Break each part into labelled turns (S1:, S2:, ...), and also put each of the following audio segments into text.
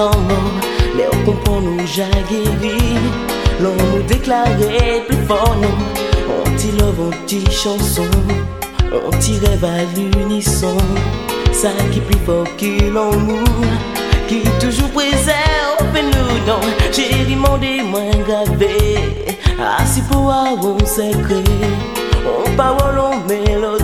S1: on
S2: comprend nous l'on déclarait plus fort nous, on dit love, on dit chanson,
S1: On tirait à l'unisson, ça qui plus fort que l'amour, qui toujours préserve nous non. J'ai mon moins gravé, assis pour on parole, on mélodie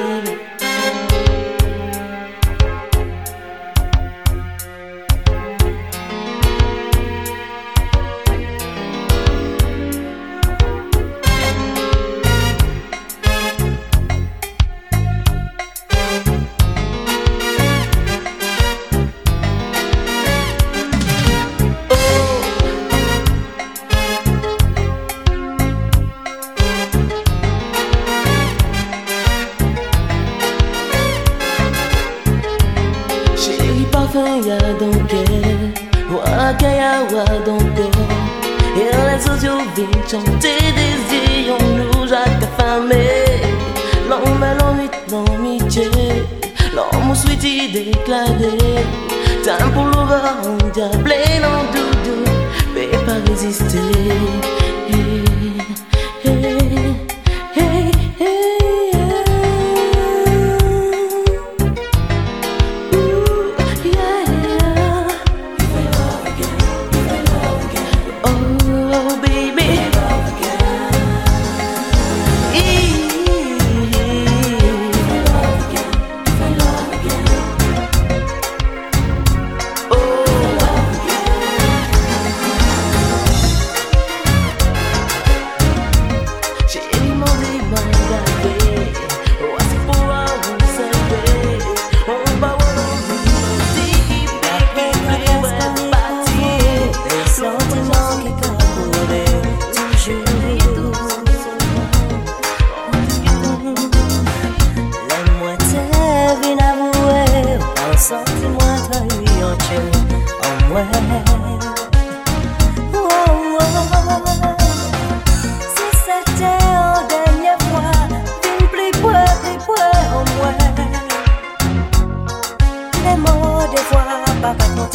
S1: your children away.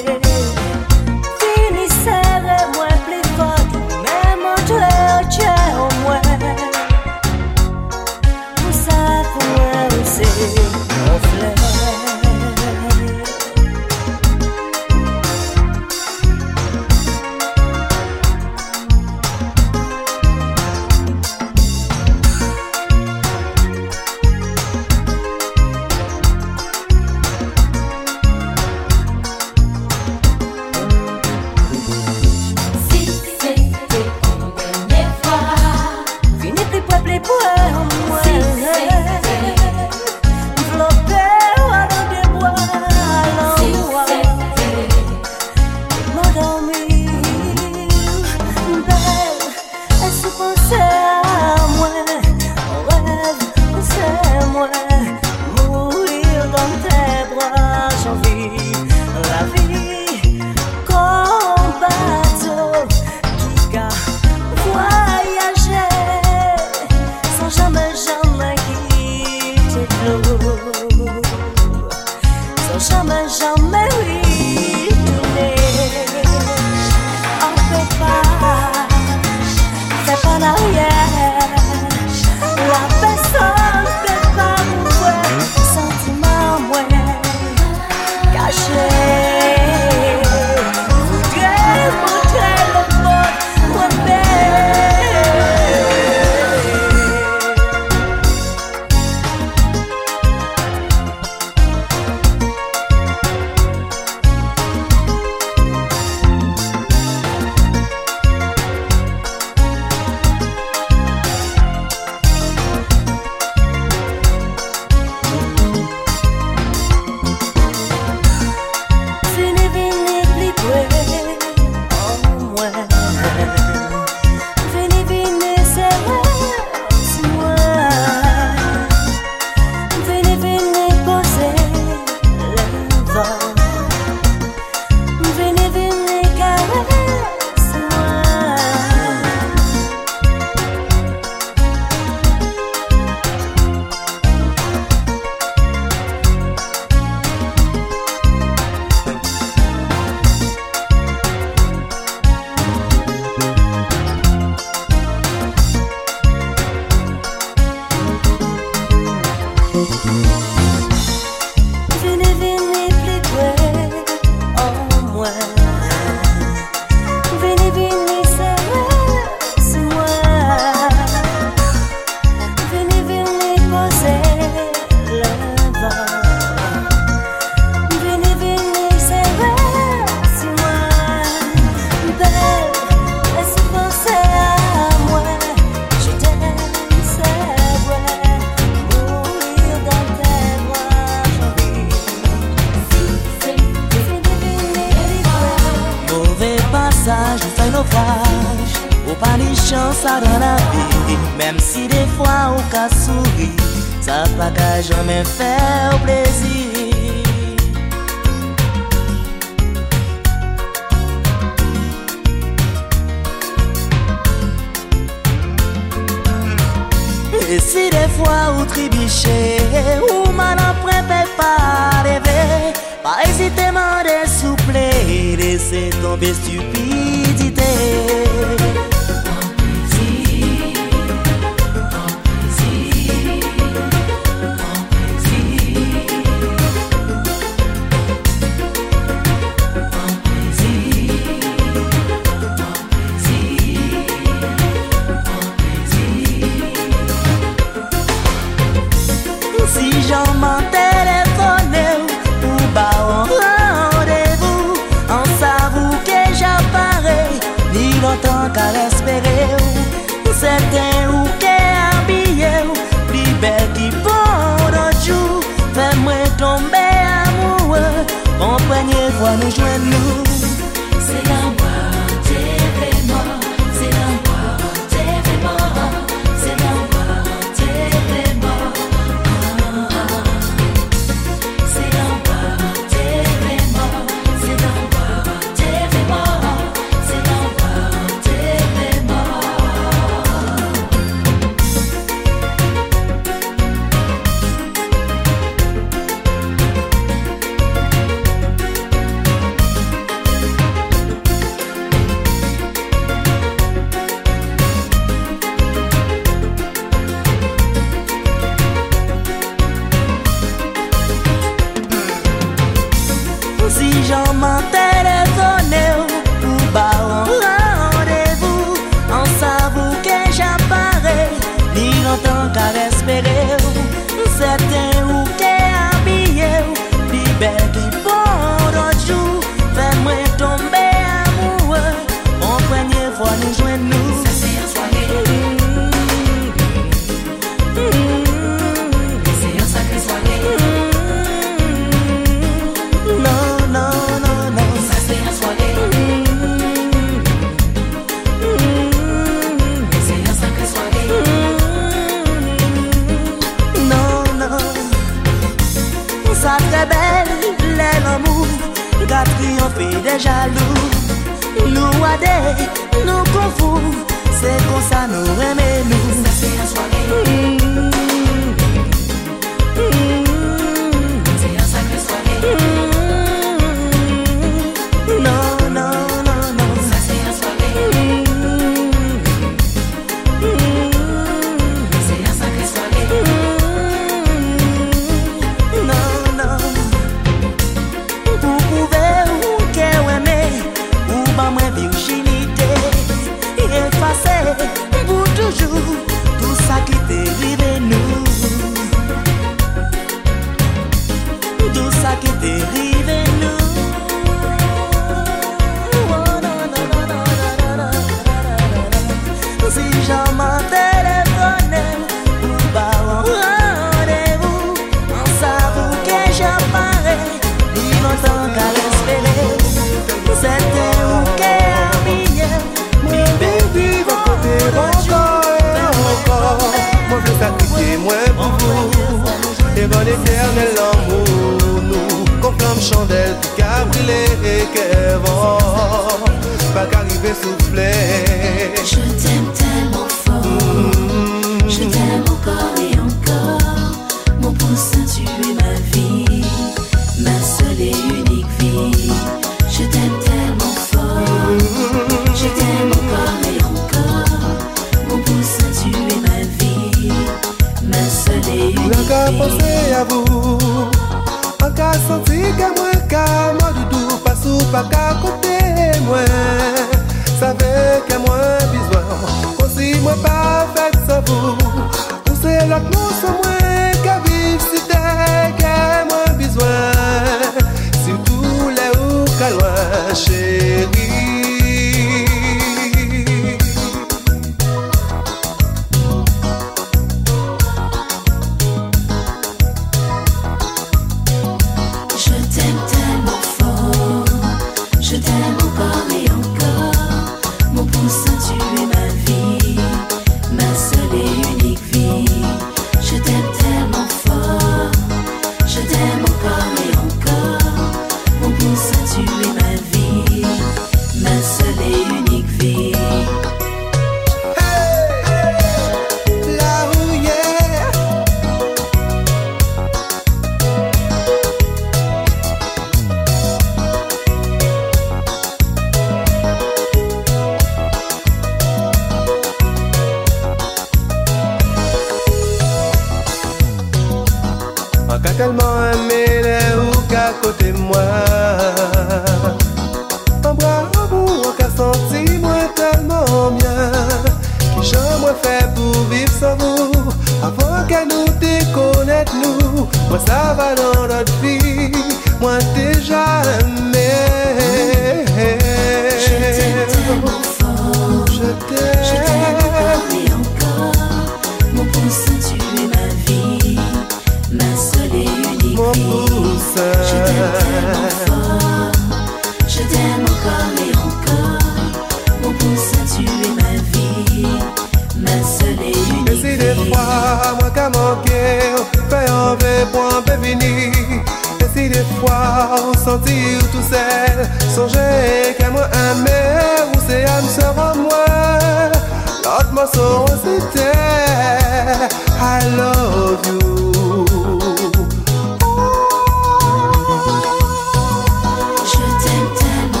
S1: Oh,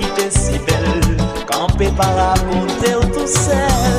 S3: étaient si belles. Campé par raconter au tout seul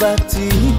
S4: ça
S5: ou bâti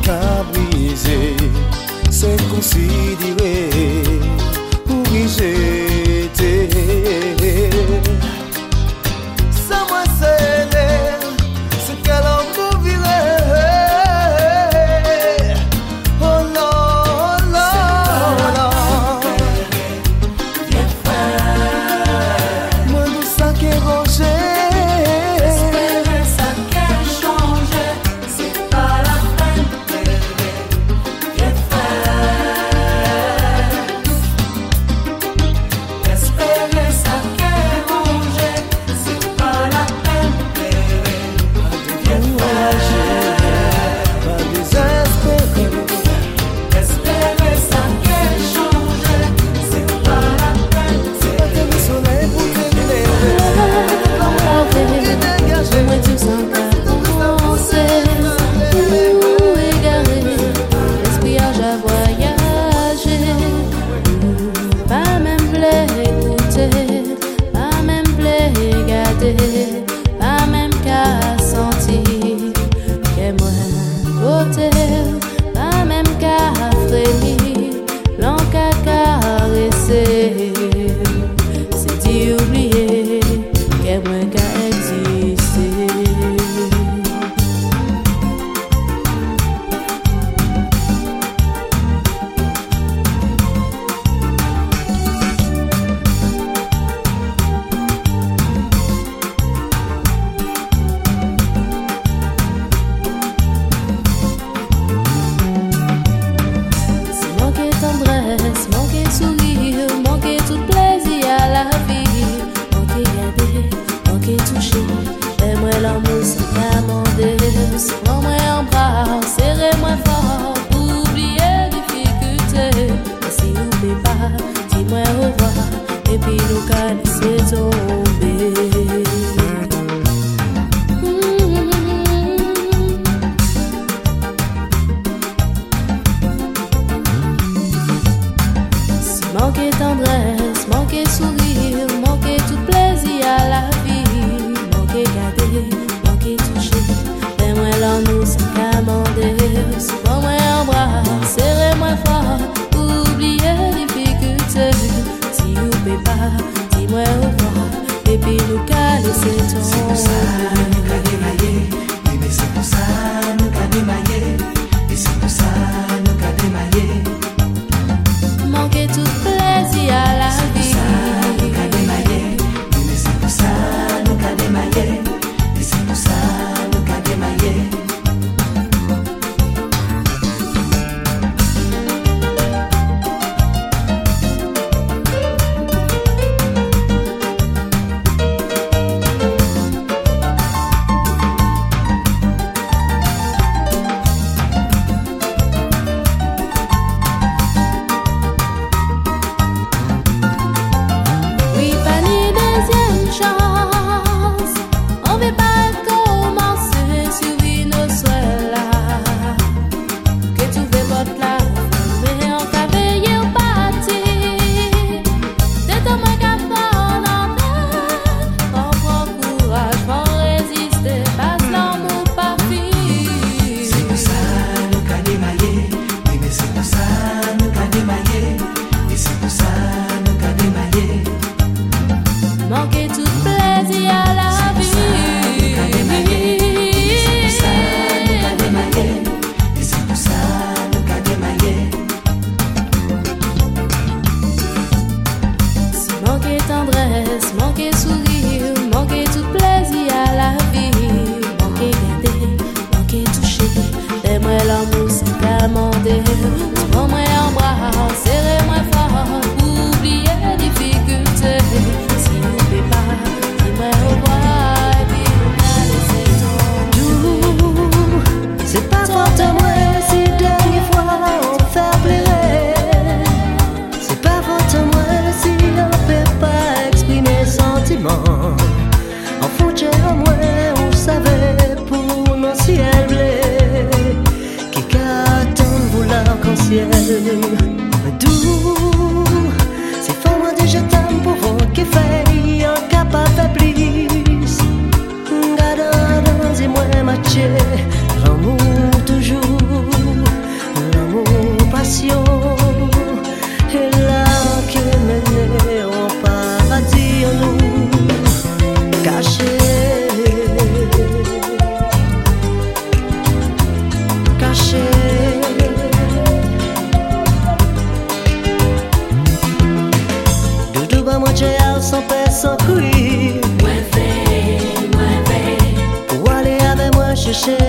S5: Tout